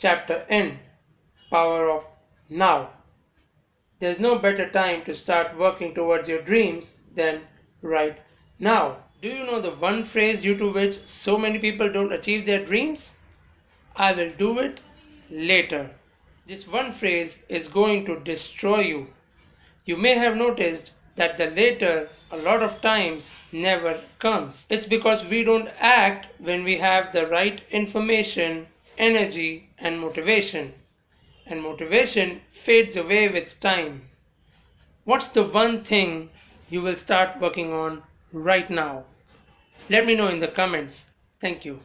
chapter end. Power of now. There's no better time to start working towards your dreams than right now. Do you know the one phrase due to which so many people don't achieve their dreams? I will do it later. This one phrase is going to destroy you. You may have noticed that the later a lot of times never comes. It's because we don't act when we have the right information, energy, and motivation. And motivation fades away with time. What's the one thing you will start working on right now? Let me know in the comments. Thank you.